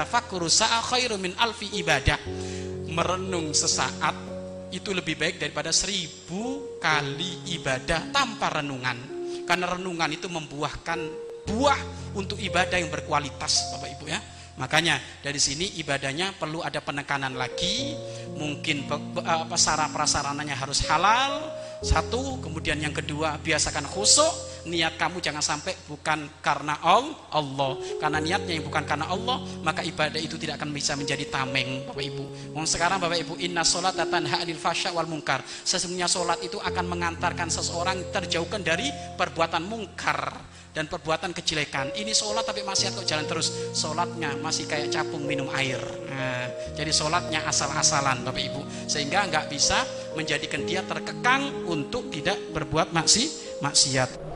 tafakkuru sa'a khairu min alfi ibadah. Merenung sesaat itu lebih baik daripada seribu kali ibadah tanpa renungan. Karena renungan itu membuahkan buah untuk ibadah yang berkualitas Bapak Ibu ya. Makanya dari sini ibadahnya perlu ada penekanan lagi. Mungkin apa sarana prasarananya harus halal. Satu kemudian yang kedua biasakan khusuk niat kamu jangan sampai bukan karena Allah karena niatnya yang bukan karena Allah maka ibadah itu tidak akan bisa menjadi tameng Bapak Ibu. Wong sekarang Bapak Ibu inna sholat tanha anil fasya wal mungkar. Sesungguhnya sholat itu akan mengantarkan seseorang terjauhkan dari perbuatan mungkar dan perbuatan kejelekan. Ini sholat tapi masih kok jalan terus. Sholatnya masih kayak capung minum air. Nah, jadi sholatnya asal-asalan Bapak Ibu. Sehingga nggak bisa menjadikan dia terkekang untuk tidak berbuat maksi maksiat